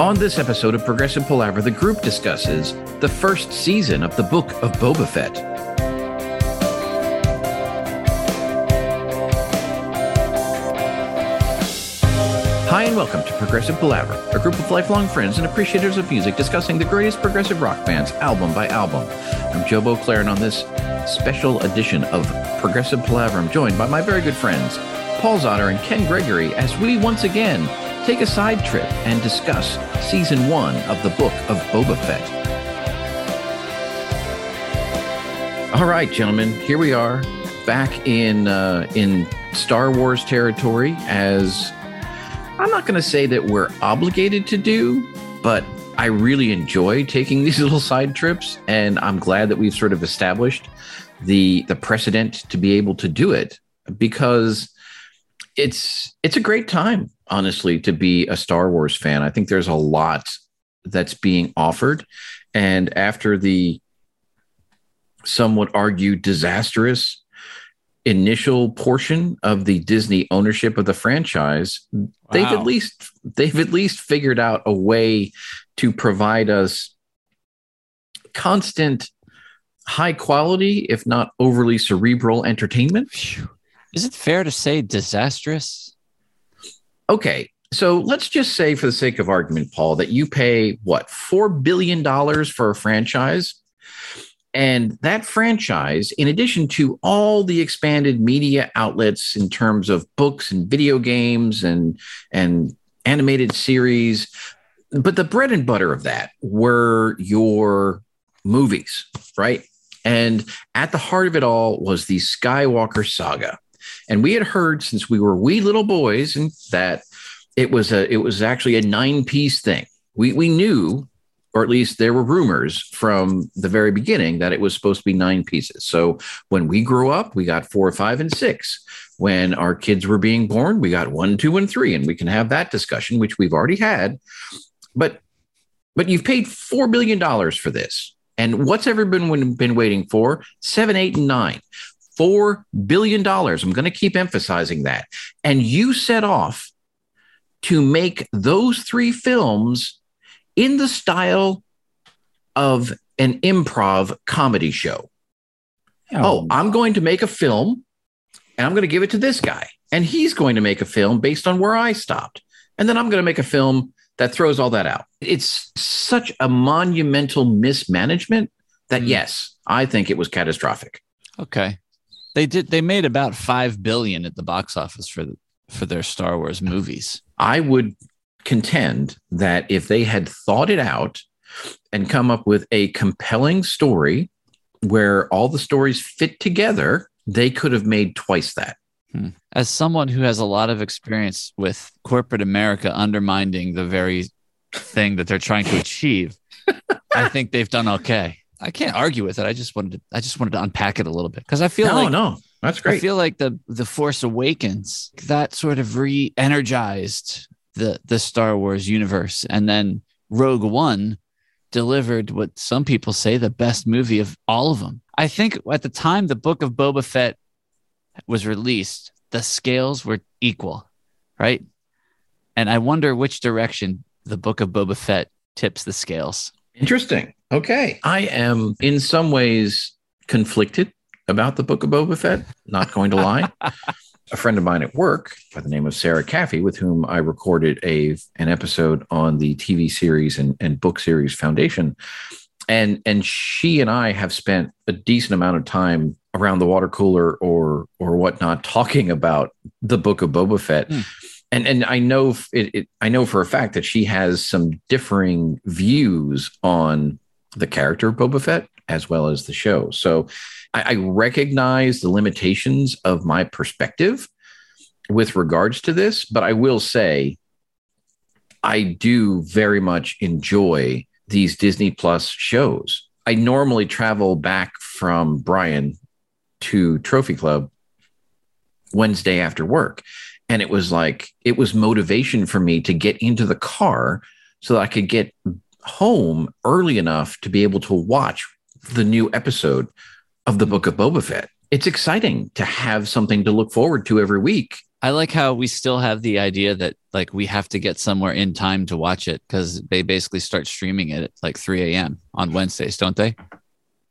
On this episode of Progressive Palaver, the group discusses the first season of the Book of Boba Fett. Hi, and welcome to Progressive Palaver, a group of lifelong friends and appreciators of music discussing the greatest progressive rock bands album by album. I'm Joe Beauclair, and on this special edition of Progressive Palaver, I'm joined by my very good friends, Paul Zotter and Ken Gregory, as we once again take a side trip and discuss season one of the book of Boba Fett. All right, gentlemen, here we are back in uh, in Star Wars territory. As I'm not going to say that we're obligated to do, but I really enjoy taking these little side trips, and I'm glad that we've sort of established the the precedent to be able to do it because it's it's a great time honestly to be a Star Wars fan. I think there's a lot that's being offered and after the somewhat argue disastrous initial portion of the Disney ownership of the franchise, wow. they've at least they've at least figured out a way to provide us constant high quality, if not overly cerebral entertainment. Is it fair to say disastrous? Okay. So let's just say, for the sake of argument, Paul, that you pay what, $4 billion for a franchise? And that franchise, in addition to all the expanded media outlets in terms of books and video games and, and animated series, but the bread and butter of that were your movies, right? And at the heart of it all was the Skywalker saga. And we had heard since we were wee little boys and that it was a it was actually a nine piece thing. We we knew, or at least there were rumors from the very beginning that it was supposed to be nine pieces. So when we grew up, we got four, five, and six. When our kids were being born, we got one, two, and three, and we can have that discussion, which we've already had. But but you've paid four billion dollars for this. And what's everyone been waiting for? Seven, eight, and nine. $4 billion. I'm going to keep emphasizing that. And you set off to make those three films in the style of an improv comedy show. Oh, oh I'm going to make a film and I'm going to give it to this guy. And he's going to make a film based on where I stopped. And then I'm going to make a film that throws all that out. It's such a monumental mismanagement that, mm. yes, I think it was catastrophic. Okay. They did. They made about five billion at the box office for the, for their Star Wars movies. I would contend that if they had thought it out and come up with a compelling story where all the stories fit together, they could have made twice that. Hmm. As someone who has a lot of experience with corporate America undermining the very thing that they're trying to achieve, I think they've done okay. I can't argue with it. I just wanted to I just wanted to unpack it a little bit because I feel no, like no, that's great. I feel like the the Force Awakens that sort of re-energized the the Star Wars universe, and then Rogue One delivered what some people say the best movie of all of them. I think at the time the Book of Boba Fett was released, the scales were equal, right? And I wonder which direction the Book of Boba Fett tips the scales. Interesting. Okay. I am in some ways conflicted about the book of Boba Fett, not going to lie. a friend of mine at work by the name of Sarah Caffey, with whom I recorded a an episode on the TV series and, and book series Foundation. And and she and I have spent a decent amount of time around the water cooler or or whatnot talking about the book of Boba Fett. Mm and and I know it, it, I know for a fact that she has some differing views on the character of Boba Fett as well as the show. So I, I recognize the limitations of my perspective with regards to this, but I will say I do very much enjoy these Disney Plus shows. I normally travel back from Bryan to Trophy Club Wednesday after work and it was like it was motivation for me to get into the car so that I could get home early enough to be able to watch the new episode of the Book of Boba Fett. It's exciting to have something to look forward to every week I like how we still have the idea that like we have to get somewhere in time to watch it because they basically start streaming it at like 3 a.m. on Wednesdays, don't they?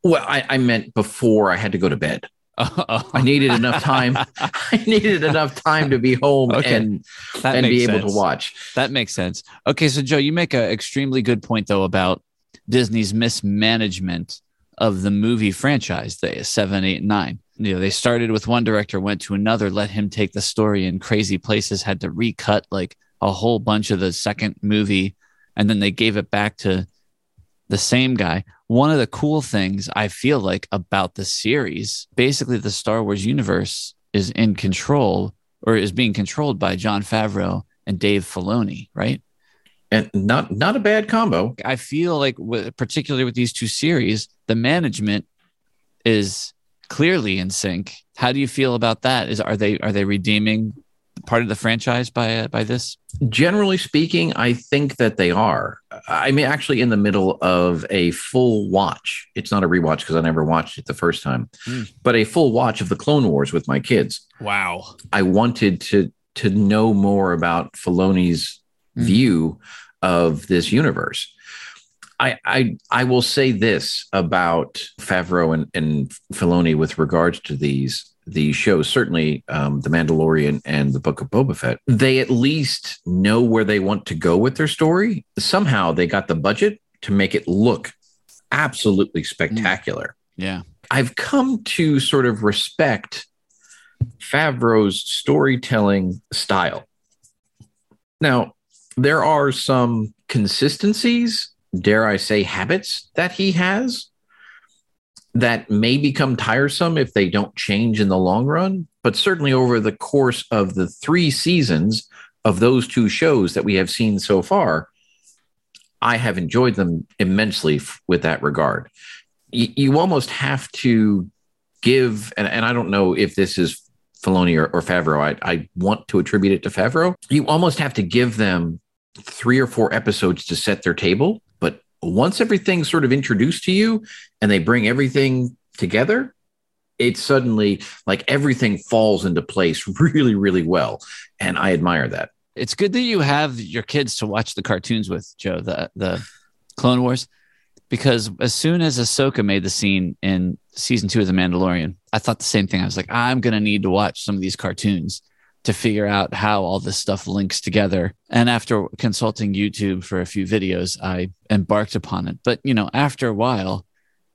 Well, I, I meant before I had to go to bed. Oh, I needed enough time. I needed enough time to be home Okay. and that and be able sense. to watch. That makes sense. Okay, so Joe, you make an extremely good point though about Disney's mismanagement of the movie franchise. The seven, eight, nine. You know, they started with one director, went to another, let him take the story in crazy places, had to recut like a whole bunch of the second movie, and then they gave it back to the same guy. One of the cool things I feel like about the series, basically the Star Wars universe is in control or is being controlled by Jon Favreau and Dave Filoni, right? And not not a bad combo. I feel like, with, particularly with these two series, the management is clearly in sync. How do you feel about that? Is are they are they redeeming part of the franchise by uh, by this? Generally speaking, I think that they are. I mean, actually, in the middle of a full watch. It's not a rewatch because I never watched it the first time, Hmm. but a full watch of the Clone Wars with my kids. Wow. I wanted to to know more about Filoni's Hmm. view of this universe. I, I I will say this about Favreau and, and Filoni with regards to these these shows. Certainly, um, The Mandalorian and The Book of Boba Fett. They at least know where they want to go with their story. Somehow, they got the budget to make it look absolutely spectacular. Yeah. I've come to sort of respect Favreau's storytelling style. Now, there are some consistencies, dare I say, habits that he has that may become tiresome if they don't change in the long run. But certainly over the course of the three seasons of those two shows that we have seen so far, I have enjoyed them immensely f- with that regard. You, you almost have to give, and, and I don't know if this is Filoni or, or Favreau. I, I want to attribute it to Favreau. You almost have to give them three or four episodes to set their table. Once everything's sort of introduced to you and they bring everything together, it's suddenly like everything falls into place really, really well. And I admire that. It's good that you have your kids to watch the cartoons with, Joe, the the Clone Wars. Because as soon as Ahsoka made the scene in season two of The Mandalorian, I thought the same thing. I was like, I'm gonna need to watch some of these cartoons to figure out how all this stuff links together. And after consulting YouTube for a few videos, I embarked upon it. But you know, after a while,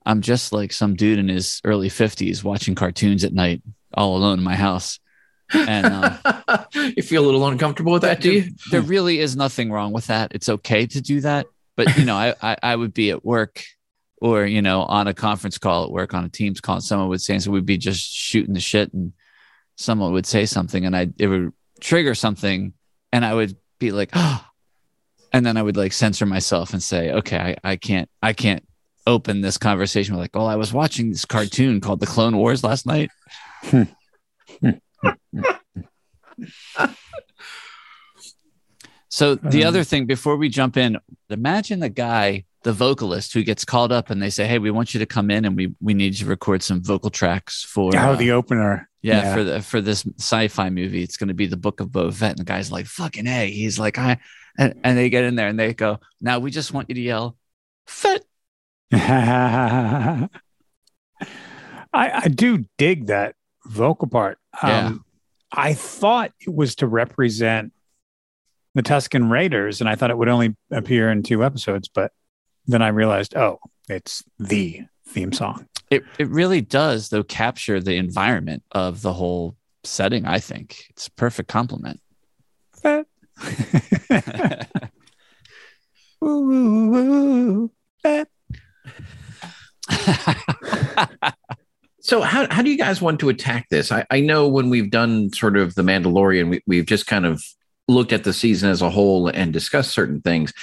I'm just like some dude in his early 50s watching cartoons at night all alone in my house. And um, you feel a little uncomfortable with that, do you? there really is nothing wrong with that. It's okay to do that. But you know, I, I I would be at work or you know on a conference call at work on a Teams call, and someone would say, so we'd be just shooting the shit, and someone would say something, and I it would trigger something, and I would be like, oh, and then I would like censor myself and say, okay, I, I can't I can't open this conversation with like, oh, I was watching this cartoon called The Clone Wars last night. So the Um, other thing before we jump in, imagine the guy, the vocalist who gets called up and they say, "Hey, we want you to come in and we we need you to record some vocal tracks for oh, uh, the opener. yeah, yeah. for the for this sci-fi movie. It's going to be the Book of Boba Fett." And the guy's like, "Fucking a!" He's like, "I," and, and they get in there and they go, "Now we just want you to yell, Fett." I, I do dig that vocal part. Um, Yeah. I thought it was to represent the Tusken Raiders, and I thought it would only appear in two episodes, but then I realized, oh, it's the theme song. It it really does though capture the environment of the whole setting. I think it's a perfect compliment. Fat. Woo, woo, woo, fat. So how, how do you guys want to attack this? I, I know when we've done sort of the Mandalorian, we, we've just kind of looked at the season as a whole and discussed certain things.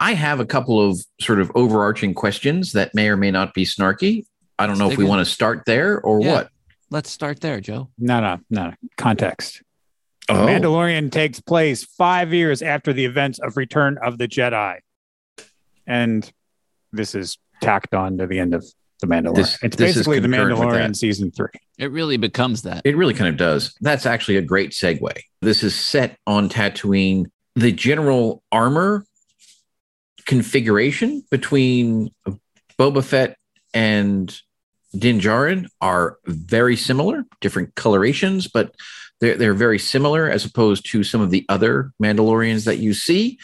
I have a couple of sort of overarching questions that may or may not be snarky. I don't know if we in. want to start there or Yeah. what. Let's start there, Joe. No, no, no. Context. Oh. Mandalorian takes place five years after the events of Return of the Jedi. And this is tacked on to the end of The Mandalorian. This- it's this basically The Mandalorian that. season three. It really becomes that. It really kind of does. That's actually a great segue. This is set on Tatooine. The general armor configuration between Boba Fett and Din Djarin are very similar, different colorations, but they're, they're very similar as opposed to some of the other Mandalorians that you see.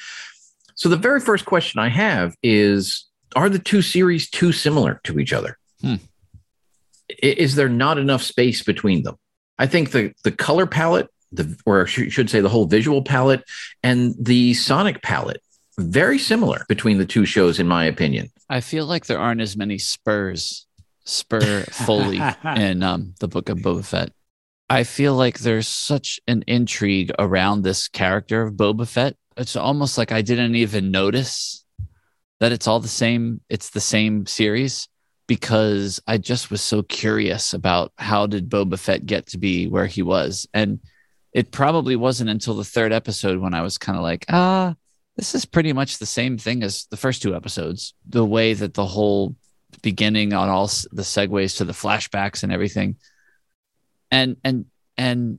So the very first question I have is Are the two series too similar to each other? Hmm. Is there not enough space between them? I think the, the color palette, the, or I should say the whole visual palette, and the sonic palette, very similar between the two shows, in my opinion. I feel like there aren't as many spurs, spur Foley in um, the book of Boba Fett. I feel like there's such an intrigue around this character of Boba Fett. It's almost like I didn't even notice that it's all the same. It's the same series because I just was so curious about how did Boba Fett get to be where he was, and it probably wasn't until the third episode when I was kind of like, ah, this is pretty much the same thing as the first two episodes. The way that the whole beginning on all the segues to the flashbacks and everything, and and and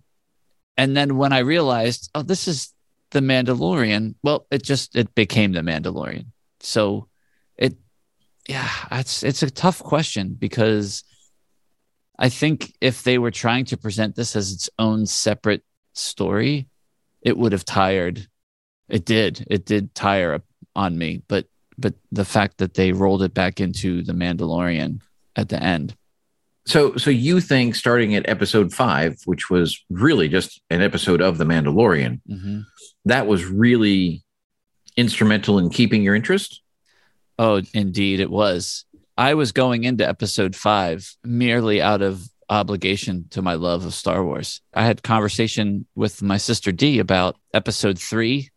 and then when I realized, oh, this is the Mandalorian. Well, it just it became the Mandalorian. So it, yeah, it's it's a tough question because I think if they were trying to present this as its own separate story, it would have tired. It did. It did tire on me, but but the fact that they rolled it back into the Mandalorian at the end. So, so you think starting at episode five, which was really just an episode of The Mandalorian, Mm-hmm. that was really instrumental in keeping your interest? Oh, indeed, it was. I was going into episode five merely out of obligation to my love of Star Wars. I had conversation with my sister D about episode three,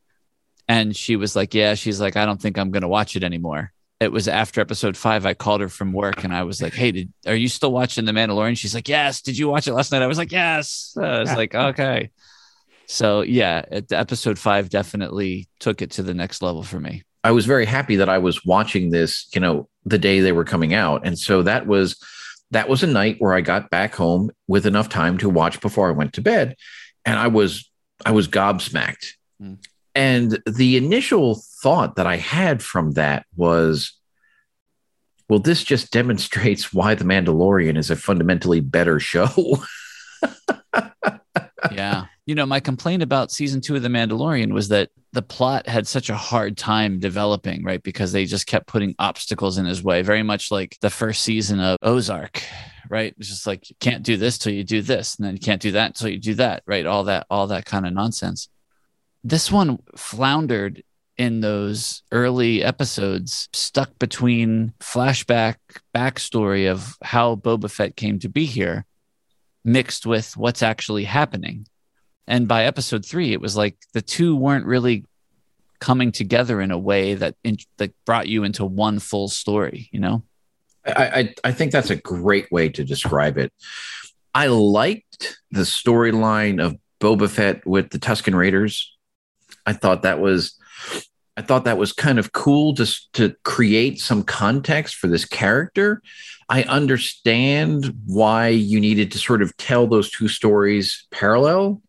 and she was like, "Yeah," she's like, "I don't think I'm going to watch it anymore." It was after episode five. I called her from work, and I was like, "Hey, did, are you still watching The Mandalorian?" She's like, "Yes." Did you watch it last night? I was like, "Yes." I was like, "Okay." So yeah, it, episode five definitely took it to the next level for me. I was very happy that I was watching this, you know, the day they were coming out. And so that was that was a night where I got back home with enough time to watch before I went to bed. And I was I was gobsmacked. Hmm. And the initial thought that I had from that was well, this just demonstrates why The Mandalorian is a fundamentally better show. yeah. You know, my complaint about season two of The Mandalorian was that the plot had such a hard time developing, right? Because they just kept putting obstacles in his way, very much like the first season of Ozark, right? It's just like you can't do this till you do this, and then you can't do that until you do that, right? All that, all that kind of nonsense. This one floundered in those early episodes, stuck between flashback backstory of how Boba Fett came to be here mixed with what's actually happening. And by episode three, it was like the two weren't really coming together in a way that in, that brought you into one full story. You know, I, I I think that's a great way to describe it. I liked the storyline of Boba Fett with the Tusken Raiders. I thought that was I thought that was kind of cool just to create some context for this character. I understand why you needed to sort of tell those two stories parallel,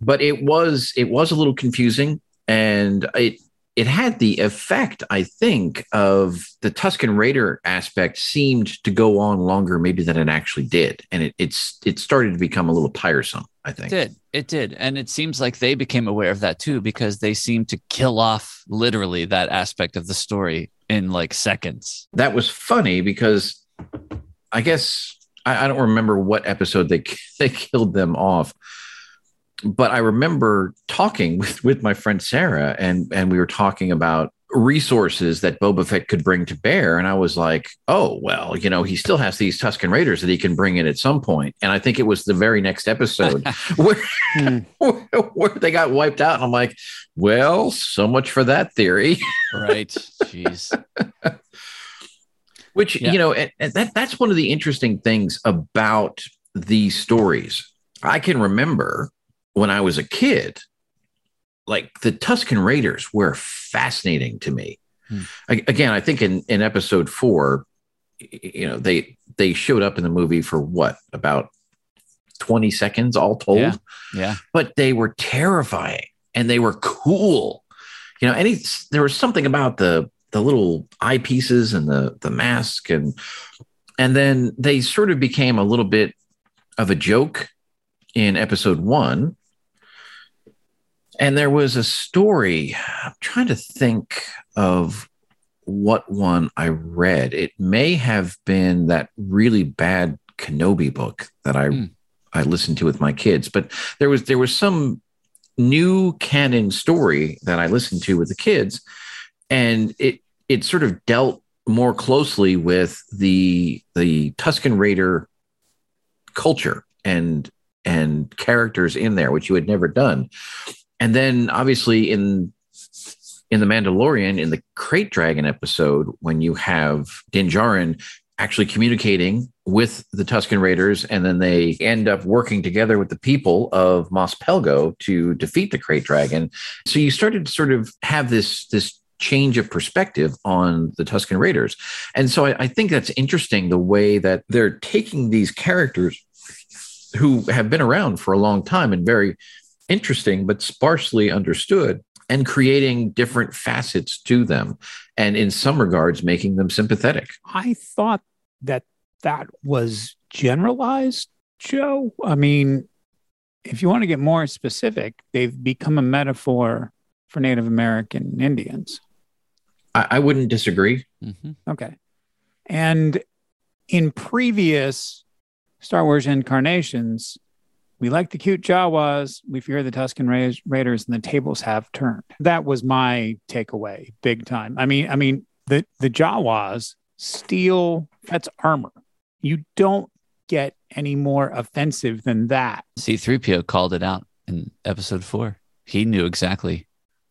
but it was it was a little confusing and it it had the effect, I think, of the Tusken Raider aspect seemed to go on longer, maybe than it actually did, and it it's it started to become a little tiresome. I think. it did it did, and it seems like they became aware of that too because they seemed to kill off literally that aspect of the story in like seconds. That was funny because I guess I, I don't remember what episode they they killed them off, but I remember talking with with my friend Sarah, and and we were talking about resources that Boba Fett could bring to bear, and I was like, oh well, you know, he still has these Tusken Raiders that he can bring in at some point. and I think it was the very next episode where, Hmm. where they got wiped out, and I'm like, well, so much for that theory. right? Jeez. which Yeah. you know and, and that that's one of the interesting things about these stories i can remember when i was a kid like the tusken raiders were fascinating to me Hmm. A- again i think in in episode four you know they they showed up in the movie for what about 20 seconds all told Yeah. Yeah. but they were terrifying and they were cool you know any there was something about the the little eyepieces and the the mask and and then they sort of became a little bit of a joke in episode one and there was a story i'm trying to think of what one i read it may have been that really bad kenobi book that i Hmm. i listened to with my kids but there was there was some new canon story that i listened to with the kids and it it sort of dealt more closely with the the tusken raider culture and and characters in there which you had never done and then obviously in in the mandalorian in the krayt dragon episode when you have din Djarin actually communicating with the tusken raiders and then they end up working together with the people of mos pelgo to defeat the krayt dragon. So you started to sort of have this this change of perspective on the tusken raiders. And so I, I think that's interesting the way that they're taking these characters who have been around for a long time and very interesting but sparsely understood and creating different facets to them and in some regards making them sympathetic I thought that that was generalized, Joe. I mean, if you want to get more specific, they've become a metaphor for Native American Indians. i, I wouldn't disagree Mhm. Okay. And in previous Star Wars incarnations, we like the cute Jawas, we fear the Tusken Ra- Raiders, and the tables have turned. That was my takeaway, big time. I mean, I mean, the the Jawas steal that's armor. You don't get any more offensive than that. C3PO called it out in episode four. He knew exactly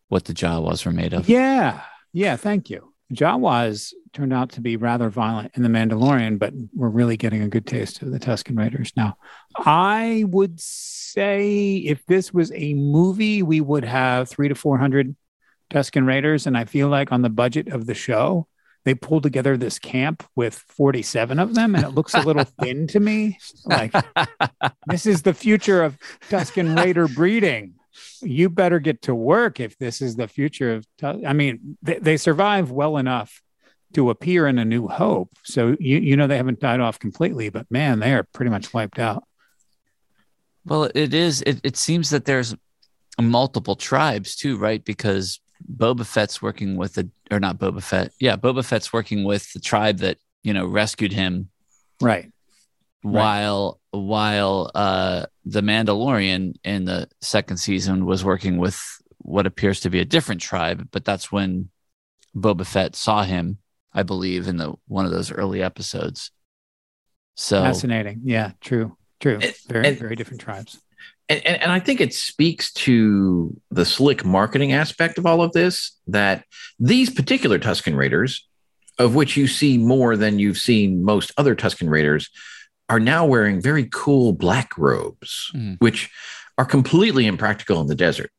what the Jawas were made of. Yeah. Yeah. Thank you. Jawas turned out to be rather violent in The Mandalorian, but we're really getting a good taste of the Tusken Raiders now. I would say if this was a movie, we would have three to 400 Tusken Raiders. And I feel like on the budget of the show, they pulled together this camp with 47 of them, and it looks a little thin to me. Like, this is the future of Tusken Raider breeding. You better get to work if this is the future of. I mean, they, they survive well enough to appear in A New Hope, so you you know they haven't died off completely, but man, they are pretty much wiped out. Well, it is. It, it seems that there's multiple tribes too, right? Because Boba Fett's working with the, or not Boba Fett. Yeah, Boba Fett's working with the tribe that you know rescued him, Right. While while uh, the Mandalorian in the second season was working with what appears to be a different tribe. But that's when Boba Fett saw him, I believe, in the one of those early episodes. So Fascinating. Yeah. True. True. And- Very and- very different tribes. and, and, and I think it speaks to the slick marketing aspect of all of this that these particular Tusken Raiders, of which you see more than you've seen most other Tusken Raiders, are now wearing very cool black robes, Mm. which are completely impractical in the desert.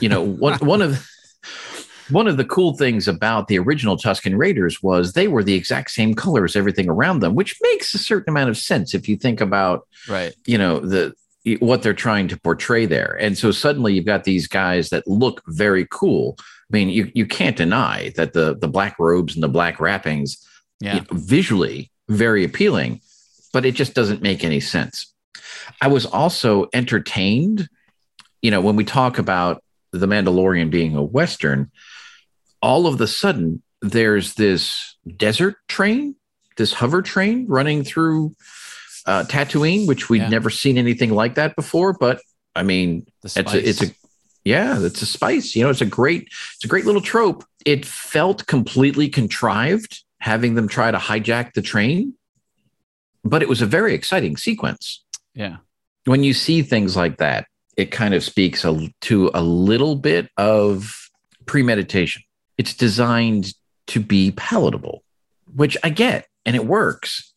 You know, one one of one of the cool things about the original Tusken Raiders was they were the exact same color as everything around them, which makes a certain amount of sense if you think about right, you know the what they're trying to portray there. And so suddenly you've got these guys that look very cool. I mean you, you can't deny that the the black robes and the black wrappings yeah, you know, visually very appealing but it just doesn't make any sense i was also entertained you know when we talk about the mandalorian being a western all of the sudden there's this desert train this hover train running through uh, Tatooine, which we'd Yeah. never seen anything like that before. But I mean, it's a, it's a yeah, it's a spice. You know, it's a great it's a great little trope. It felt completely contrived having them try to hijack the train, but it was a very exciting sequence. yeah. When you see things like that, it kind of speaks a, to a little bit of premeditation. It's designed to be palatable, which I get, and it works.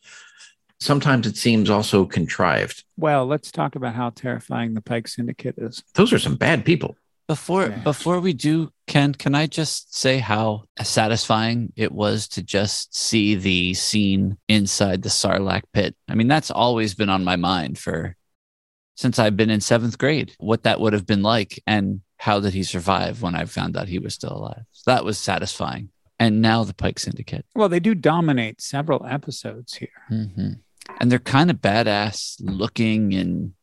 Sometimes it seems also contrived. Well, let's talk about how terrifying the Pike Syndicate is. Those are some bad people. Before Yeah. before we do, Ken, can I just say how satisfying it was to just see the scene inside the Sarlacc pit? I mean, that's always been on my mind for since I've been in seventh grade. What that would have been like, and how did he survive when I found out he was still alive? So that was satisfying. And now the Pike Syndicate, Well, they do dominate several episodes here. hmm and they're kind of badass looking and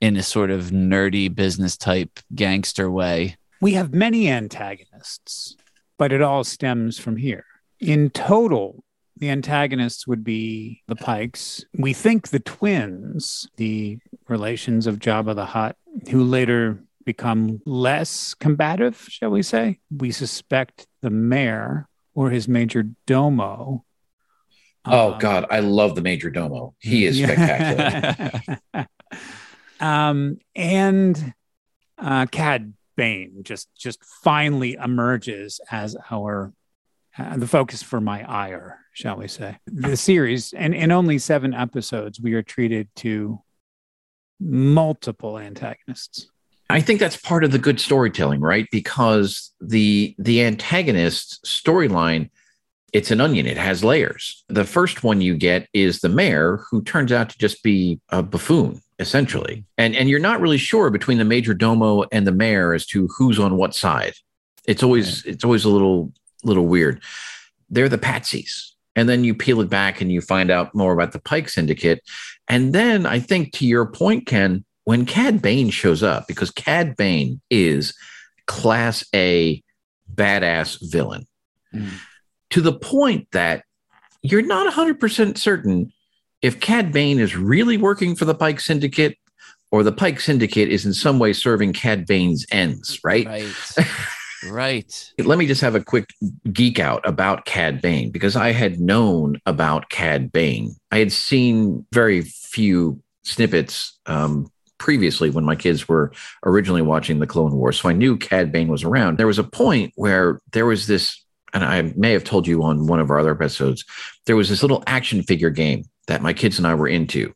in a sort of nerdy business type gangster way. We have many antagonists, but it all stems from here. In total, the antagonists would be the Pikes. We think the twins, the relations of Jabba the Hutt, who later become less combative, shall we say. We suspect the mayor or his major domo. Oh Um, God, I love the Major Domo. He is spectacular. um, and uh, Cad Bane just just finally emerges as our uh, the focus for my ire, shall we say? The series, and in only seven episodes, we are treated to multiple antagonists. I think that's part of the good storytelling, right? Because the the antagonist storyline, it's an onion. It has layers. The first one you get is the mayor, who turns out to just be a buffoon, essentially, and and you're not really sure between the major domo and the mayor as to who's on what side. It's always it's always a little little weird. They're the patsies, and then you peel it back and you find out more about the Pike Syndicate, and then I think to your point, Ken, when Cad Bane shows up, because Cad Bane is class A badass villain Mm. to the point that you're not 100% certain if Cad Bane is really working for the Pike Syndicate or the Pike Syndicate is in some way serving Cad Bane's ends, right? Right. right. Let me just have a quick geek out about Cad Bane because I had known about Cad Bane. I had seen very few snippets um, previously when my kids were originally watching the Clone Wars. So I knew Cad Bane was around. There was a point where there was this, and I may have told you on one of our other episodes, there was this little action figure game that my kids and I were into.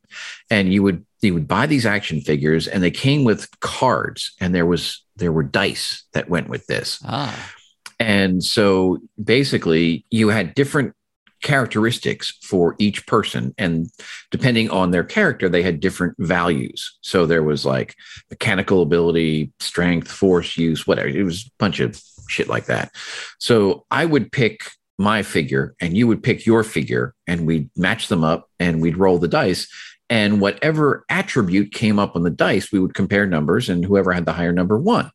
And you would you would buy these action figures and they came with cards and there was there were dice that went with this. Ah. And so basically, you had different characteristics for each person. And depending on their character, they had different values. So there was like mechanical ability, strength, force use, whatever. It was a bunch of shit like that. So I would pick my figure and you would pick your figure and we'd match them up and we'd roll the dice. And whatever attribute came up on the dice, we would compare numbers and whoever had the higher number won.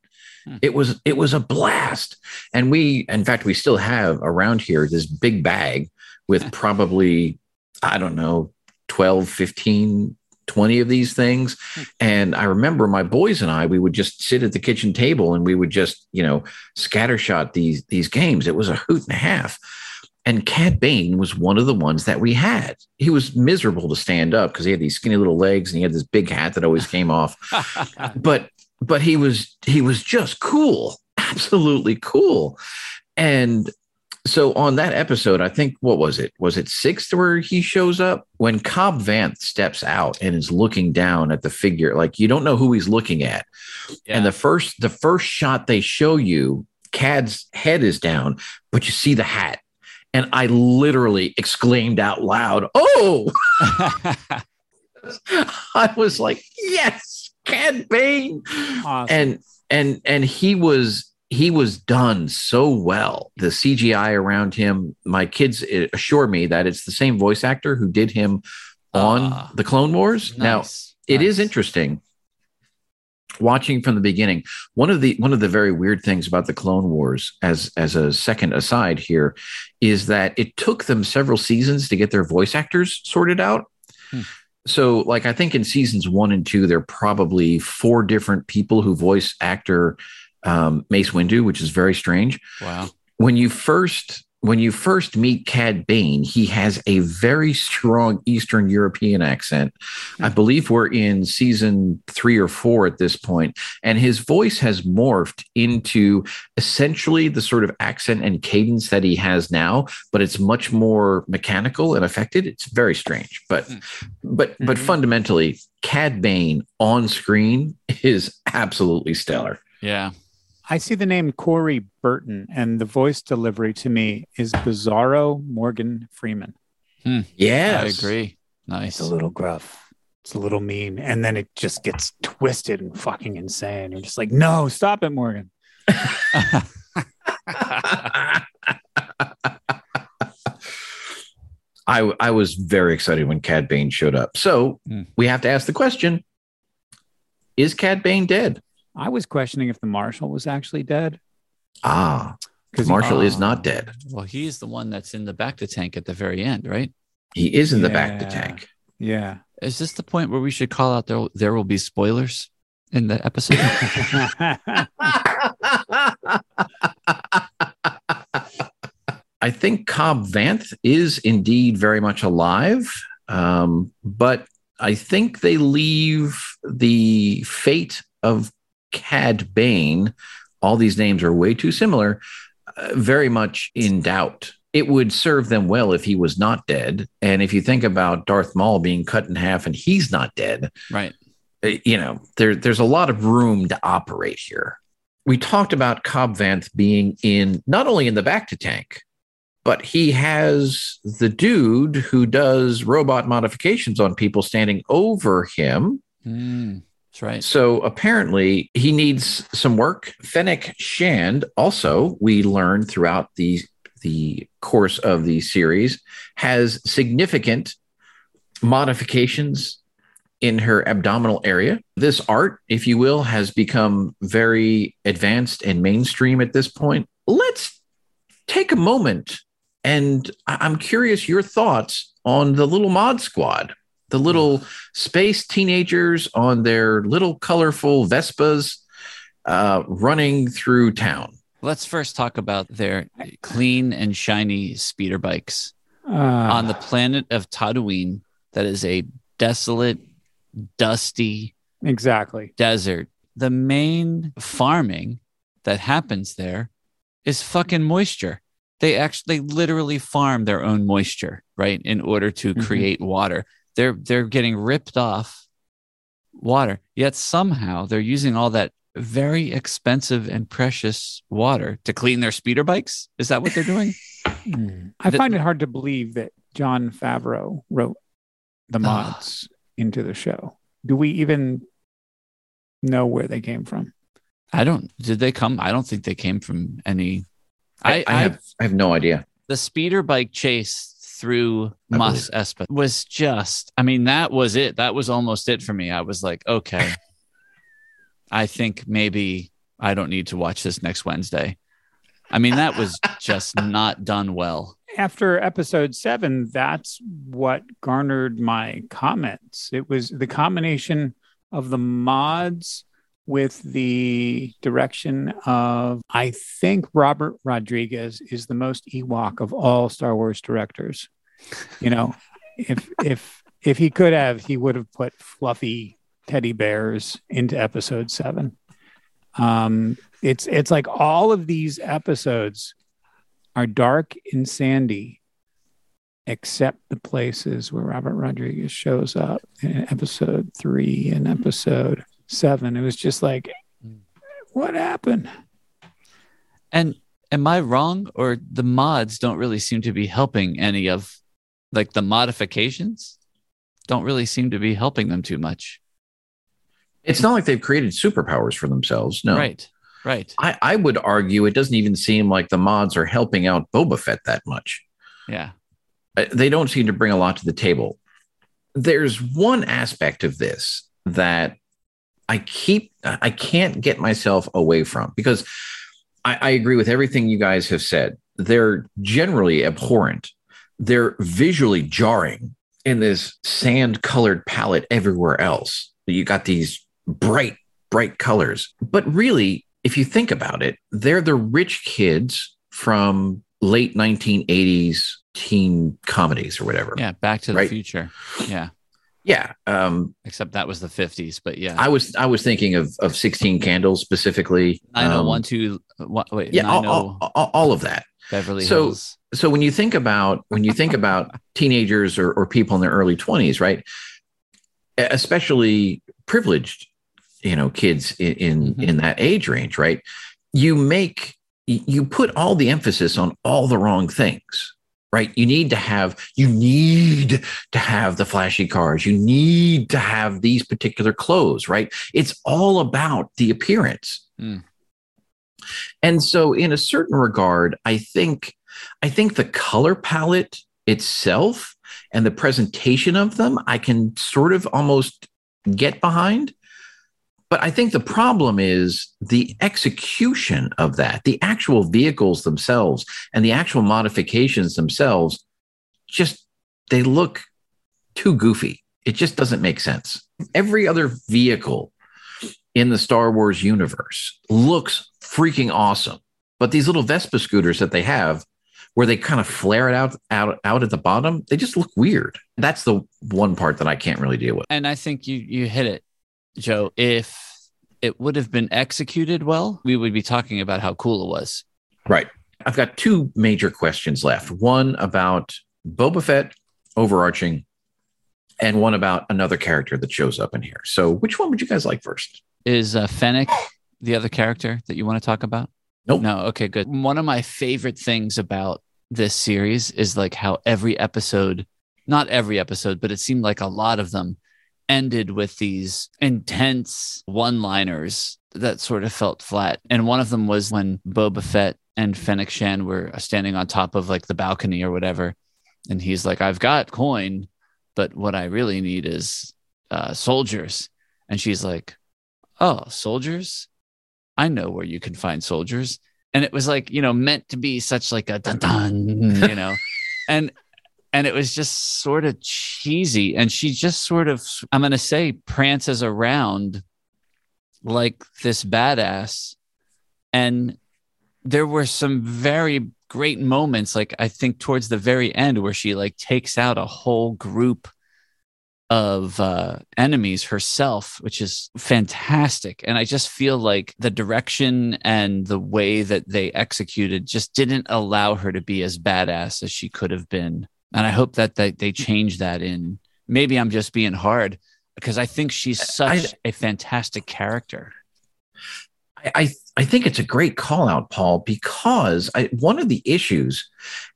Hmm. It was it was a blast. And we in fact we still have around here this big bag with probably I don't know 12 15 20 of these things hmm. and I remember my boys and I we would just sit at the kitchen table and we would just you know scattershot these these games it was a hoot and a half and Cad Bane was one of the ones that we had. He was miserable to stand up because he had these skinny little legs and he had this big hat that always came off. But but he was he was just cool, absolutely cool. And so on that episode, I think what was it? Was it sixth where he shows up when Cobb Vanth steps out and is looking down at the figure, like you don't know who he's looking at. And the first the first shot they show you, Cad's head is down, but you see the hat. And I literally exclaimed out loud, "Oh!" I was like, "Yes, Cad Bane!" Awesome. and and and he was he was done so well the cgi around him my kids eh, assure me that it's the same voice actor who did him on Ah. the clone wars now Nice. it is interesting watching from the beginning one of the one of the very weird things about the clone wars as as a second aside here is that it took them several seasons to get their voice actors sorted out Hmm. so like i think in seasons one and two there are probably four different people who voice actor um, mace windu which is very strange Wow. when you first when you first meet Cad Bane, he has a very strong Eastern European accent. I believe we're in season three or four at this point, and his voice has morphed into essentially the sort of accent and cadence that he has now, but it's much more mechanical and affected. It's very strange, but Hmm. but but Mhm. fundamentally, Cad Bane on screen is absolutely stellar. Yeah. I see the name Corey Burton, and the voice delivery to me is Bizarro Morgan Freeman. Yeah, I agree. Nice. It's a little gruff. It's a little mean, and then it just gets twisted and fucking insane. You're just like, no, stop it, Morgan. I I was very excited when Cad Bane showed up. So Hmm. we have to ask the question: Is Cad Bane dead? I was questioning if the marshal was actually dead Ah, because Marshall is Ah. not dead. well, he's the one that's in the bacta tank at the very end, right? He is in the back to Yeah. tank. yeah. Is this the point where we should call out there there will be spoilers in the episode? I think Cobb Vanth is indeed very much alive, um, but I think they leave the fate of Cad Bane. All these names are way too similar, uh, very much in doubt. It would serve them well if he was not dead. And if you think about Darth Maul being cut in half and he's not dead, right. uh, you know, there, there's a lot of room to operate here. We talked about Cobb Vanth being in not only in the bacta tank, but he has the dude who does robot modifications on people standing over him. Mm, that's right. So apparently he needs some work. Fennec Shand, also, we learned throughout the the course of the series, has significant modifications in her abdominal area. This art, if you will, has become very advanced and mainstream at this point. Let's take a moment and I'm curious your thoughts on the little mod squad, the little space teenagers on their little colorful Vespas uh, running through town. Let's first talk about their clean and shiny speeder bikes Uh, on the planet of Tatooine. That is a desolate, dusty exactly. desert. The main farming that happens there is fucking moisture. They actually they literally farm their own moisture, right? In order to Mhm. create water. They're they're getting ripped off water. Yet somehow they're using all that very expensive and precious water to clean their speeder bikes. Is that what they're doing? I find it hard to believe that Jon Favreau wrote the Ah. mods into the show. Do we even know where they came from? I don't did they come? I don't think they came from any I, I have I have no idea. the speeder bike chase through I Mos Espa was just, I mean, that was it. That was almost it for me. I was like, okay, I think maybe I don't need to watch this next Wednesday. I mean, that was just not done well. After episode seven, that's what garnered my comments. It was the combination of the mods with the direction of, I think Robert Rodriguez is the most Ewok of all Star Wars directors. You know, if if if he could have, he would have put fluffy teddy bears into episode seven. Um, it's it's like all of these episodes are dark and sandy, except the places where Robert Rodriguez shows up in episode three and episode seven. It was just like, what happened? And am I wrong? Or the mods don't really seem to be helping any of like the modifications don't really seem to be helping them too much. It's not like they've created superpowers for themselves. No. Right. Right. I, I would argue it doesn't even seem like the mods are helping out Boba Fett that much. Yeah. Uh, They don't seem to bring a lot to the table. There's one aspect of this that I keep, I can't get myself away from because I, I agree with everything you guys have said. They're generally abhorrent, they're visually jarring in this sand colored palette everywhere else. You got these bright, bright colors. But really, if you think about it, they're the rich kids from late 1980s teen comedies or whatever. Yeah. Back to the Right. future. Yeah. Yeah. Um, Except that was the 50s. But yeah. I was I was thinking of of 16 Candles specifically. Nine oh Um, one two. What, wait. Yeah, Nine all, oh all, all, all of that. Beverly so- Hills. so when you think about when you think about teenagers or, or people in their early 20s right especially privileged you know kids in in, Mhm. in that age range right you make you put all the emphasis on all the wrong things right? You need to have you need to have the flashy cars you need to have these particular clothes right? It's all about the appearance. Mm. and so in a certain regard i think i think the color palette itself and the presentation of them i can sort of almost get behind but I think the problem is the execution of that, the actual vehicles themselves and the actual modifications themselves, just they look too goofy. It just doesn't make sense. Every other vehicle in the Star Wars universe looks freaking awesome. But these little Vespa scooters that they have, where they kind of flare it out, out, out at the bottom, they just look weird. That's the one part that I can't really deal with. And I think you you hit it, Joe. If it would have been executed well, we would be talking about how cool it was. Right. I've got two major questions left. One about Boba Fett overarching, and one about another character that shows up in here. So, which one would you guys like first? Is uh, Fennec the other character that you want to talk about? Nope. No. Okay, good. One of my favorite things about this series is like how every episode, not every episode, but it seemed like a lot of them ended with these intense one liners that sort of felt flat. And one of them was when Boba Fett and Fennec Shand were standing on top of like the balcony or whatever. And he's like, I've got coin, but what I really need is uh, soldiers. And she's like, Oh, soldiers? I know where you can find soldiers. And it was like, you know, meant to be such like a dun dun, you know, and and it was just sort of cheesy. And she just sort of, I'm going to say, prances around like this badass. And there were some very great moments, like I think towards the very end, where she like takes out a whole group of uh, enemies herself, which is fantastic. And I just feel like the direction and the way that they executed just didn't allow her to be as badass as she could have been. And I hope that they, they change that in. Maybe I'm just being hard because I think she's such I- a fantastic character. I, I I think it's a great call out, Paul, because I, one of the issues,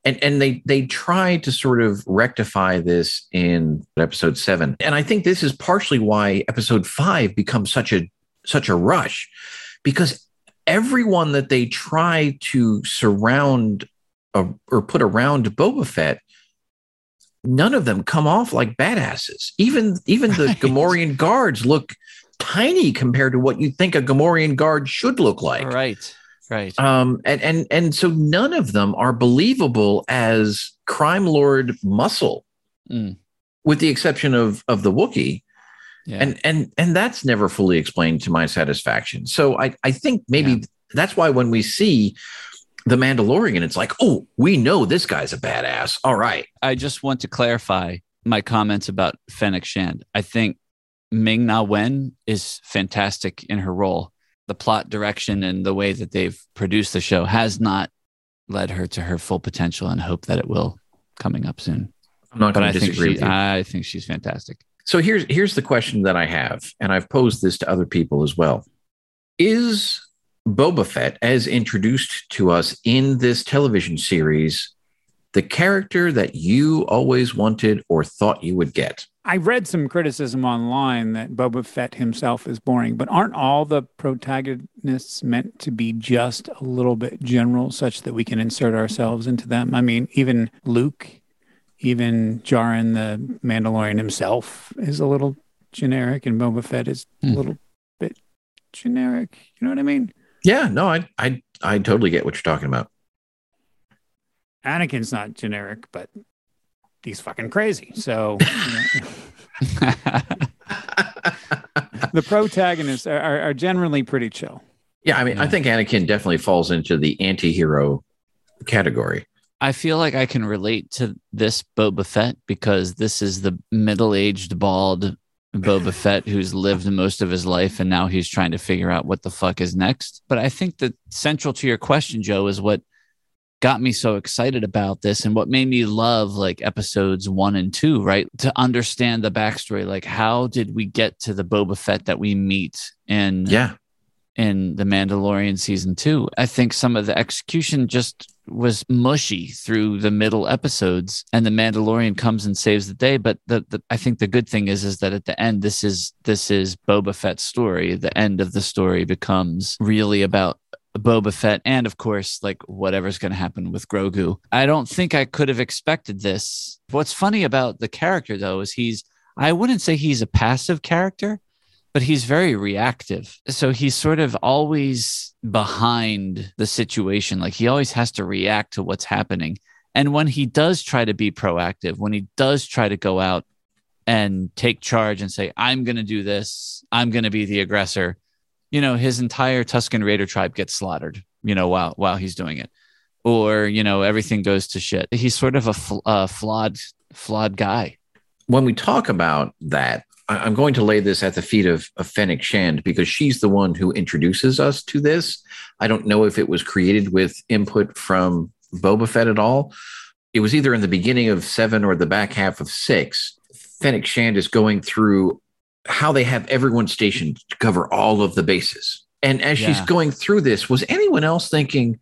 and and they they try to sort of rectify this in episode seven, and I think this is partially why episode five becomes such a such a rush, because everyone that they try to surround uh, or put around Boba Fett. None of them come off like badasses. Even even the Right. Gamorrean guards look tiny compared to what you think a Gamorrean guard should look like. right. Right. Um, and and and so none of them are believable as crime lord muscle, Mm. with the exception of of the Wookiee. yeah. And and and that's never fully explained to my satisfaction. So I I think maybe Yeah. that's why when we see the Mandalorian, it's like, oh, we know this guy's a badass. All right. I just want to clarify my comments about Fennec Shand. I think Ming Na Wen is fantastic in her role. The plot direction and the way that they've produced the show has not led her to her full potential and hope that it will coming up soon. I'm not But going I to think disagree she. I think she's fantastic. So here's here's the question that I have, and I've posed this to other people as well. Is Boba Fett, as introduced to us in this television series, the character that you always wanted or thought you would get? I read some criticism online that Boba Fett himself is boring, but aren't all the protagonists meant to be just a little bit general such that we can insert ourselves into them? I mean, even Luke, even Djarin the Mandalorian himself is a little generic, and Boba Fett is a Hmm. little bit generic. You know what I mean? Yeah, no, I I I totally get what you're talking about. Anakin's not generic, but he's fucking crazy. So the protagonists are, are, are generally pretty chill. Yeah, I mean, I think Anakin definitely falls into the anti-hero category. I feel like I can relate to this Boba Fett because this is the middle aged, bald Boba Fett who's lived most of his life and now he's trying to figure out what the fuck is next. But I think that central to your question, Joe, is what got me so excited about this and what made me love like episodes one and two, right? To understand the backstory. Like, how did we get to the Boba Fett that we meet in Yeah, in The Mandalorian season two. I think some of the execution just was mushy through the middle episodes and the Mandalorian comes and saves the day. But the, the I think the good thing is is that at the end, this is this is Boba Fett's story. The end of the story becomes really about Boba Fett, and of course, like whatever's going to happen with Grogu. I don't think I could have expected this. What's funny about the character, though, is he's, I wouldn't say he's a passive character, but he's very reactive. So he's sort of always behind the situation. Like he always has to react to what's happening. And when he does try to be proactive, when he does try to go out and take charge and say, I'm going to do this, I'm going to be the aggressor you know, his entire Tusken Raider tribe gets slaughtered, you know, while while he's doing it, or you know, everything goes to shit. He's sort of a fl- flawed flawed guy. When we talk about that, I- am going to lay this at the feet of, of Fennec Shand because she's the one who introduces us to this. I don't know if it was created with input from Boba Fett at all. It was either in the beginning of seven or the back half of six. Fennec Shand is going through how they have everyone stationed to cover all of the bases. And as yeah. she's going through this, was anyone else thinking,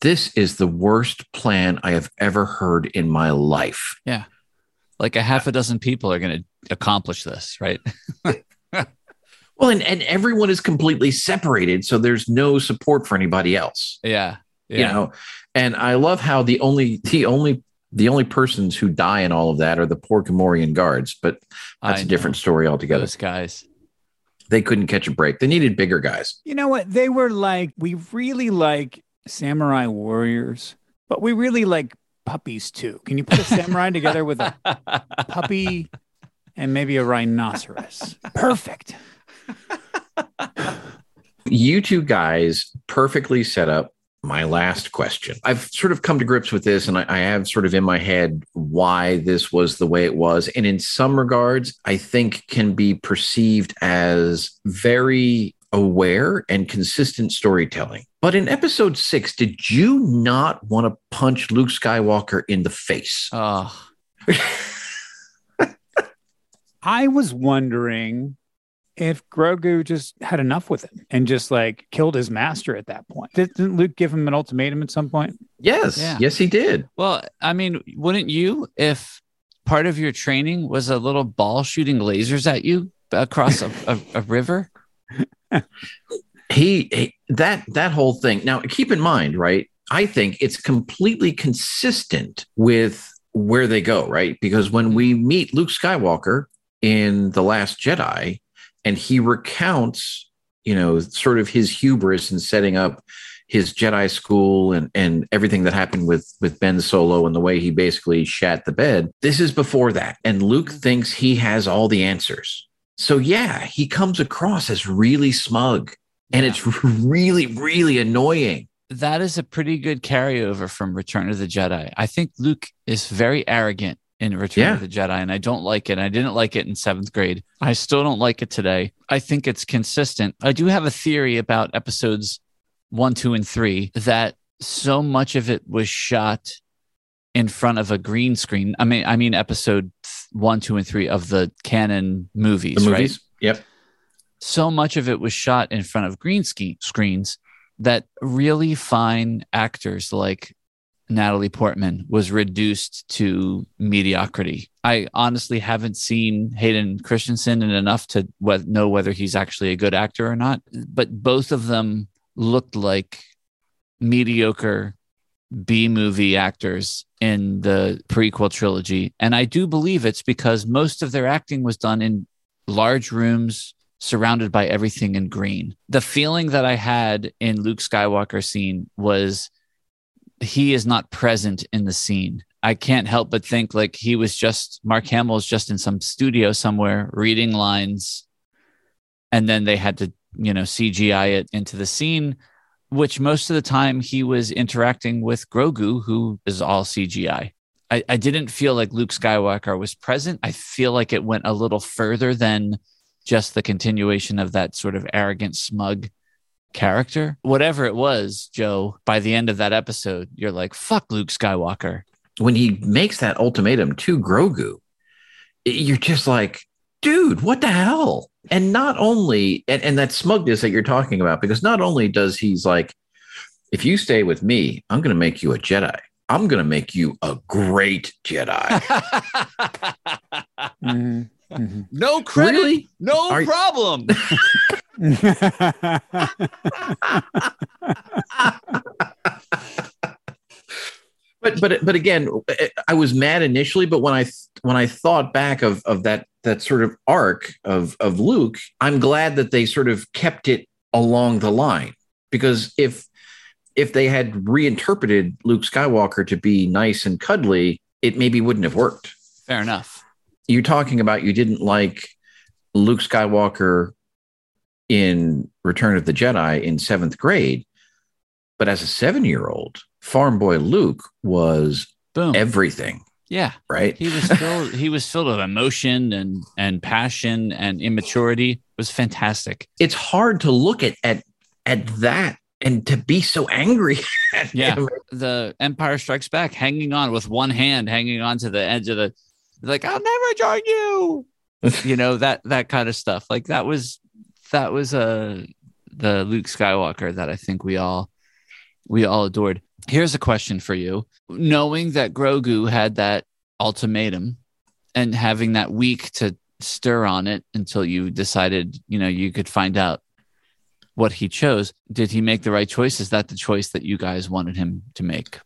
this is the worst plan I have ever heard in my life? Yeah. Like a half a dozen people are going to accomplish this, right? well, and, and everyone is completely separated. So there's no support for anybody else. Yeah. yeah. You know, and I love how the only, the only the only persons who die in all of that are the poor Gamorrean guards, but that's I a different story altogether. Those guys. They couldn't catch a break. They needed bigger guys. You know what? They were like, we really like samurai warriors, but we really like puppies too. Can you put a samurai together with a puppy and maybe a rhinoceros? Perfect. you two guys perfectly set up my last question. I've sort of come to grips with this, and I, I, have sort of in my head why this was the way it was. And in some regards, I think can be perceived as very aware and consistent storytelling. But in episode six, did you not want to punch Luke Skywalker in the face? Oh. I was wondering if Grogu just had enough with him and just like killed his master at that point. Didn't Luke give him an ultimatum at some point? Yes. Yeah. Yes, he did. Well, I mean, wouldn't you if part of your training was a little ball shooting lasers at you across a, a, a river? He, he that that whole thing. Now, keep in mind, right? I think it's completely consistent with where they go, right? Because when we meet Luke Skywalker in The Last Jedi, and he recounts, you know, sort of his hubris in setting up his Jedi school and and everything that happened with with Ben Solo and the way he basically shat the bed. This is before that, and Luke thinks he has all the answers. So yeah, he comes across as really smug, and yeah. it's really really annoying. That is a pretty good carryover from Return of the Jedi. I think Luke is very arrogant in Return yeah. of the Jedi, and I don't like it. I didn't like it in seventh grade. I still don't like it today. I think it's consistent. I do have a theory about episodes one, two, and three that so much of it was shot in front of a green screen. I mean, I mean, episode one, two, and three of the canon movies, the movies? right? Yep. So much of it was shot in front of green ski screens that really fine actors like Natalie Portman was reduced to mediocrity. I honestly haven't seen Hayden Christensen enough to know whether he's actually a good actor or not, but both of them looked like mediocre B movie actors in the prequel trilogy. And I do believe it's because most of their acting was done in large rooms surrounded by everything in green. The feeling that I had in Luke Skywalker scene was he is not present in the scene. I can't help but think like he was just Mark Hamill's just in some studio somewhere reading lines, and then they had to you know CGI it into the scene, which most of the time he was interacting with Grogu, who is all CGI. I, I didn't feel like Luke Skywalker was present. I feel like it went a little further than just the continuation of that sort of arrogant, smug character, whatever it was, Joe, by the end of that episode, you're like, fuck Luke Skywalker. When he makes that ultimatum to Grogu, you're just like, dude, what the hell? And not only, and, and that smugness that you're talking about, because not only does he's like, if you stay with me, I'm going to make you a Jedi. I'm going to make you a great Jedi. Mhm, mhm. no credit, really? no Are- problem. But but but again, I was mad initially, but when I when I thought back of of that that sort of arc of of Luke, I'm glad that they sort of kept it along the line because if if they had reinterpreted Luke Skywalker to be nice and cuddly, it maybe wouldn't have worked. Fair enough. You're talking about you didn't like Luke Skywalker in Return of the Jedi in seventh grade, but as a seven year old, farm boy Luke was Boom. everything, yeah. right? He was filled he was filled with emotion and and passion and immaturity. It was fantastic. It's hard to look at at at that and to be so angry. at Yeah. him. The Empire Strikes Back hanging on with one hand hanging on to the edge of the like I'll never join you. you know that that kind of stuff. Like that was that was uh the Luke Skywalker that I think we all we all adored. Here's a question for you. Knowing that Grogu had that ultimatum and having that week to stir on it until you decided, you know, you could find out what he chose, did he make the right choice? Is that the choice that you guys wanted him to make?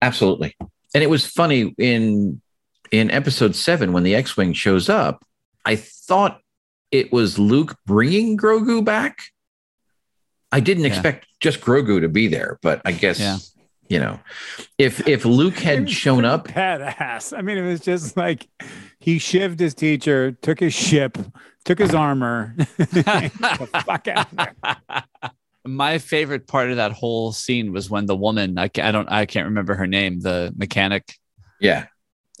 Absolutely. And it was funny in in episode 7 when the X-wing shows up, I thought it was Luke bringing Grogu back. I didn't Yeah. expect just Grogu to be there, but I guess Yeah. you know, if if Luke had shown up badass. I mean, it was just like he shivved his teacher, took his ship, took his armor. fuck out. My favorite part of that whole scene was when the woman I, I don't I can't remember her name the mechanic yeah,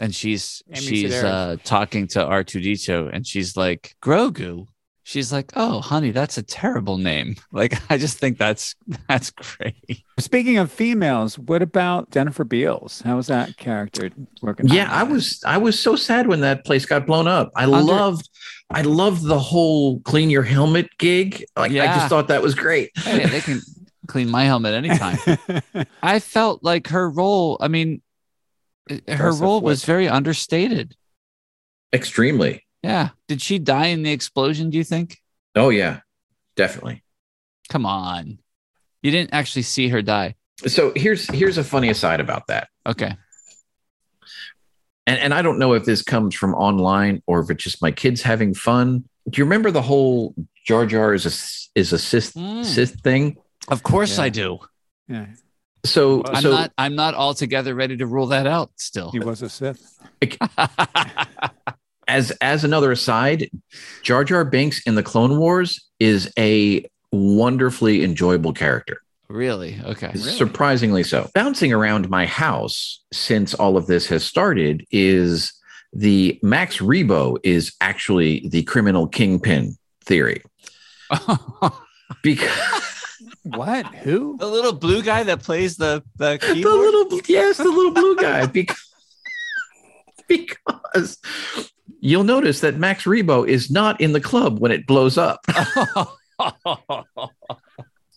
and she's Amy she's Sedaris. uh, talking to R2D2 and she's like Grogu. She's like, "Oh, honey, that's a terrible name." Like I just think that's that's great. Speaking of females, what about Jennifer Beals? How was that character working? Yeah, I was I was so sad when that place got blown up. I Under- loved I loved the whole clean your helmet gig. Like I just thought that was great. Hey, they can clean my helmet anytime. I felt like her role, I mean her Impressive role was very understated. Extremely. Yeah. Did she die in the explosion, do you think? Oh yeah, definitely. Come on. You didn't actually see her die. So here's here's a funny aside about that. Okay. And and I don't know if this comes from online or if it's just my kids having fun. Do you remember the whole Jar Jar is a is a Sith Mm. Sith thing? Of course Yeah. I do. yeah, So I'm so not I'm not altogether ready to rule that out still. he was a Sith. as as another aside, Jar Jar Binks in the Clone Wars is a wonderfully enjoyable character. really? Okay. Surprisingly so. Bouncing around my house since all of this has started is the Max Rebo is actually the criminal kingpin theory. Because What? Who? the little blue guy that plays the the the little yes, the little blue guy. Because, because you'll notice that Max Rebo is not in the club when it blows up.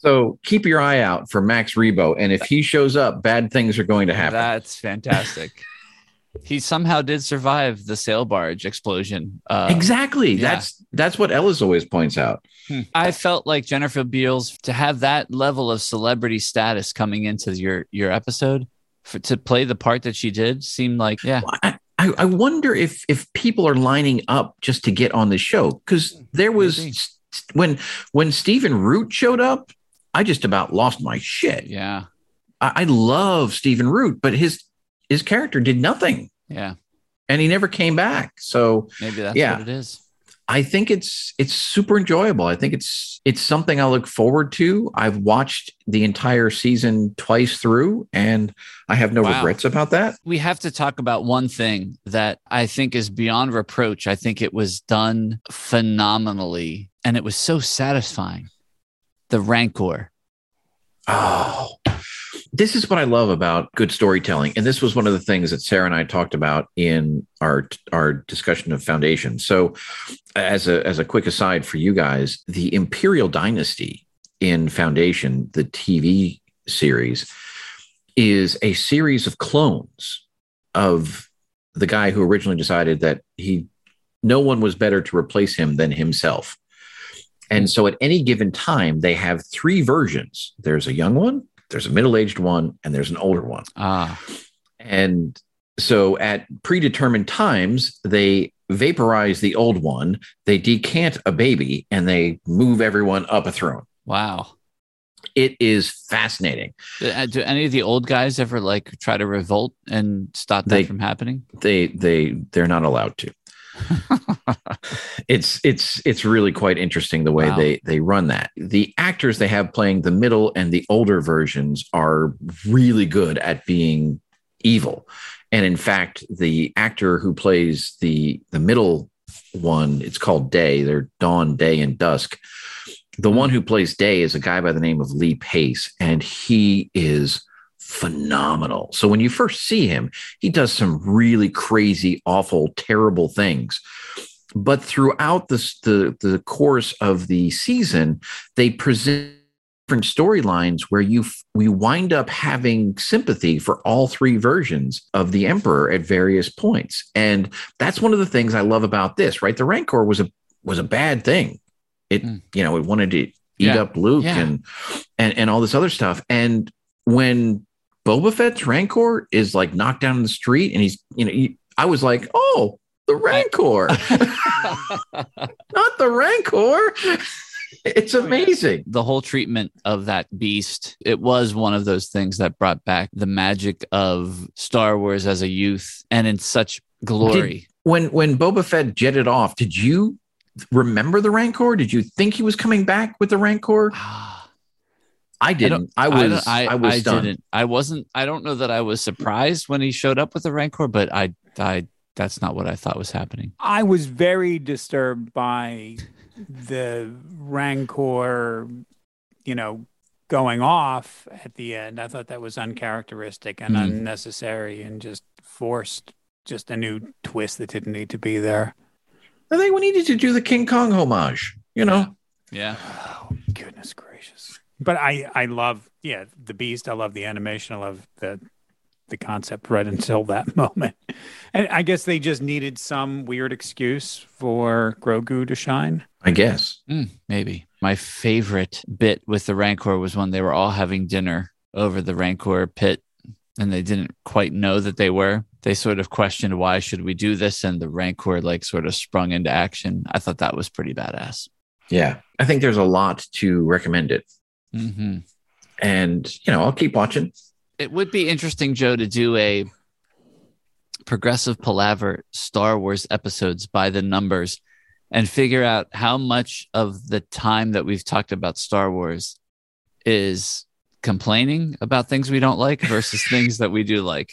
So keep your eye out for Max Rebo. And if he shows up, bad things are going to happen. That's fantastic. he somehow did survive the sail barge explosion. Uh, exactly. yeah. That's that's what Ellis always points out. I felt like Jennifer Beals to have that level of celebrity status coming into your your episode for, to play the part that she did seemed like yeah I, I I wonder if if people are lining up just to get on the show because there was Maybe. when when Stephen Root showed up, I just about lost my shit. yeah I, I love Stephen Root, but his his character did nothing, yeah and he never came back. So maybe that's Yeah. what it is. I think it's it's super enjoyable. I think it's it's something I look forward to. I've watched the entire season twice through, and I have no Wow. regrets about that. We have to talk about one thing that I think is beyond reproach. I think it was done phenomenally and it was so satisfying. The Rancor. Oh, this is what I love about good storytelling. And this was one of the things that Sarah and I talked about in our our discussion of Foundation. So as a as a quick aside for you guys, the Imperial Dynasty in Foundation, the TV series, is a series of clones of the guy who originally decided that he no one was better to replace him than himself. And so at any given time, they have three versions. There's a young one, there's a middle-aged one, and there's an older one. Ah, And so at predetermined times, they vaporize the old one, they decant a baby, and they move everyone up a throne. wow. It is fascinating. Do, uh, do any of the old guys ever like try to revolt and stop that They- from happening? They they they're not allowed to. it's it's it's really quite interesting the way Wow. they they run that. The actors they have playing the middle and the older versions are really good at being evil. And in fact, the actor who plays the the middle one, it's called Day. They're Dawn, Day, and Dusk. The one who plays Day is a guy by the name of Lee Pace, and he is phenomenal. So when you first see him, he does some really crazy, awful, terrible things. But throughout this, the the course of the season, they present different storylines where you we wind up having sympathy for all three versions of the emperor at various points and that's one of the things i love about this right the rancor was a was a bad thing it Mm. you know it wanted to eat Yeah. up luke Yeah. and and and all this other stuff and when boba fett's rancor is like knocked down in the street and he's you know he- i was like oh the rancor. Not the rancor. It's Oh, amazing. The whole treatment of that beast it was one of those things that brought back the magic of star wars as a youth and in such glory. When when Boba Fett jetted off, did you remember the Rancor? Did you think he was coming back with the Rancor? Ah, I didn't. I, don't- was. I, I, was I stunned. didn't i wasn't i don't know that i was surprised when he showed up with the rancor but i i that's not what i thought was happening I was very disturbed by the Rancor, you know, going off at the end. I thought that was uncharacteristic and Mhm. unnecessary and just forced just a new twist that didn't need to be there. I think we needed to do the King Kong homage. You know, yeah Oh, goodness gracious. But I I love yeah, the beast. I love the animation. I love the the concept right until that moment. And I guess they just needed some weird excuse for Grogu to shine. I guess. Mm, maybe my favorite bit with the rancor was when they were all having dinner over the rancor pit and they didn't quite know that they were they sort of questioned why should we do this and the rancor like sort of sprung into action i thought that was pretty badass Yeah, I think there's a lot to recommend it, hmm and you know, I'll keep watching. it would be interesting joe to do a progressive palaver star wars episodes by the numbers and figure out how much of the time that we've talked about star wars is complaining about things we don't like versus things that we do like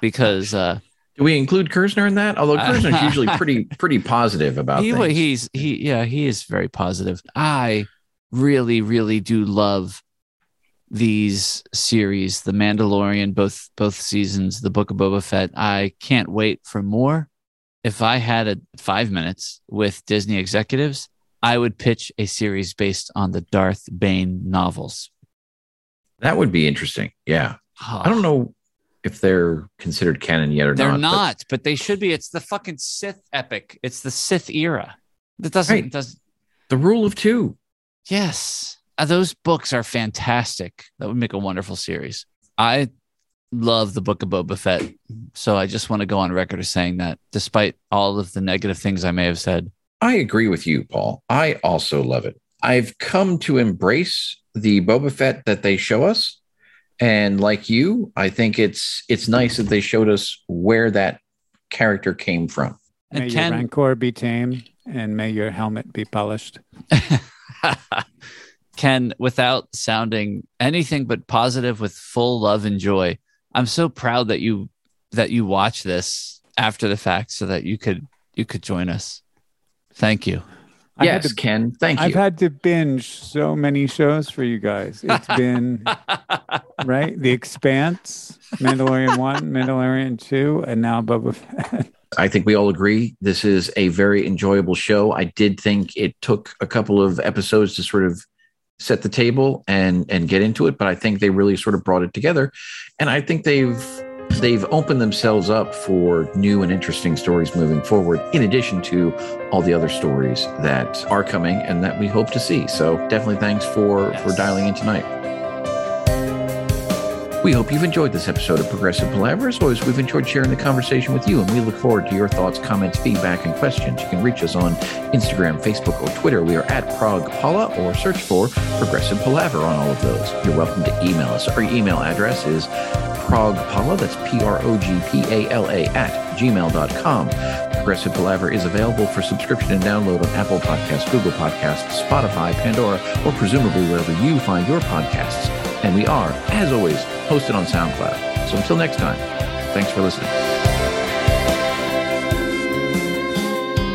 because uh Do we include Kersner in that? Although Kersner's usually pretty pretty positive about he, things. he's he yeah he is very positive i really really do love these series the mandalorian both both seasons the book of boba fett i can't wait for more if i had a five minutes with disney executives i would pitch a series based on the darth bane novels that would be interesting. Yeah, ah. I don't know if they're considered canon yet or not. they're not. but but, they should be it's the fucking sith epic it's the sith era that doesn't Right. does the rule of two. Yes. Uh, those books are fantastic. That would make a wonderful series. I love the book of Boba Fett. So I just want to go on record as saying that despite all of the negative things I may have said. I agree with you, Paul. I also love it. I've come to embrace the Boba Fett that they show us. And like you, I think it's it's nice that they showed us where that character came from. May And your rancor be tame and may your helmet be polished. Ken, without sounding anything but positive with full love and joy, I'm so proud that you that you watch this after the fact so that you could you could join us. Thank you. I had yes, to- Ken. Thank you. I've had to binge so many shows for you guys. It's been right. The Expanse, Mandalorian one, Mandalorian two, and now Boba Fett. I think we all agree this is a very enjoyable show. I did think it took a couple of episodes to sort of set the table and and get into it, but I think they really sort of brought it together, and I think they've they've opened themselves up for new and interesting stories moving forward. In addition to all the other stories that are coming and that we hope to see. So definitely thanks for for dialing in tonight. We hope you've enjoyed this episode of Progressive Palaver. As always, we've enjoyed sharing the conversation with you, and we look forward to your thoughts, comments, feedback, and questions. You can reach us on Instagram, Facebook, or Twitter. We are at Prague Pala, or search for Progressive Palaver on all of those. You're welcome to email us. Our email address is progpala, that's P-R-O-G-P-A-L-A, at gmail.com. Progressive Palaver is available for subscription and download on Apple Podcasts, Google Podcasts, Spotify, Pandora, or presumably wherever you find your podcasts. And we are, as always, hosted on SoundCloud. So until next time, thanks for listening.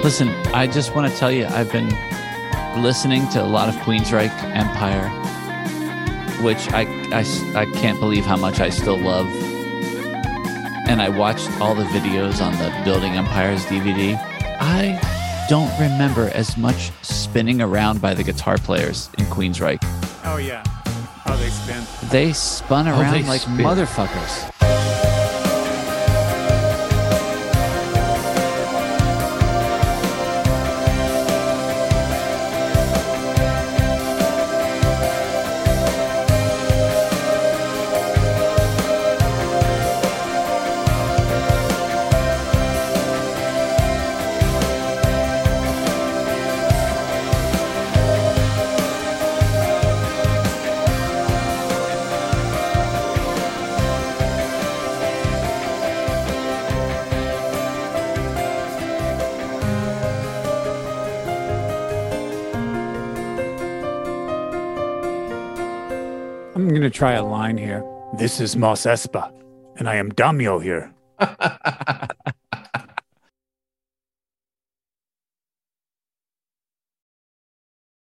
Listen, I just want to tell you, I've been listening to a lot of Queensryche Empire, which I I can't believe how much I still love. And I watched all the videos on the Building Empires DVD. I don't remember as much spinning around by the guitar players in Queensryche. Oh yeah, how they spin. They spun Oh, around they like spin. motherfuckers. Try a line here. This is Mos Espa, and I am Daimyo here.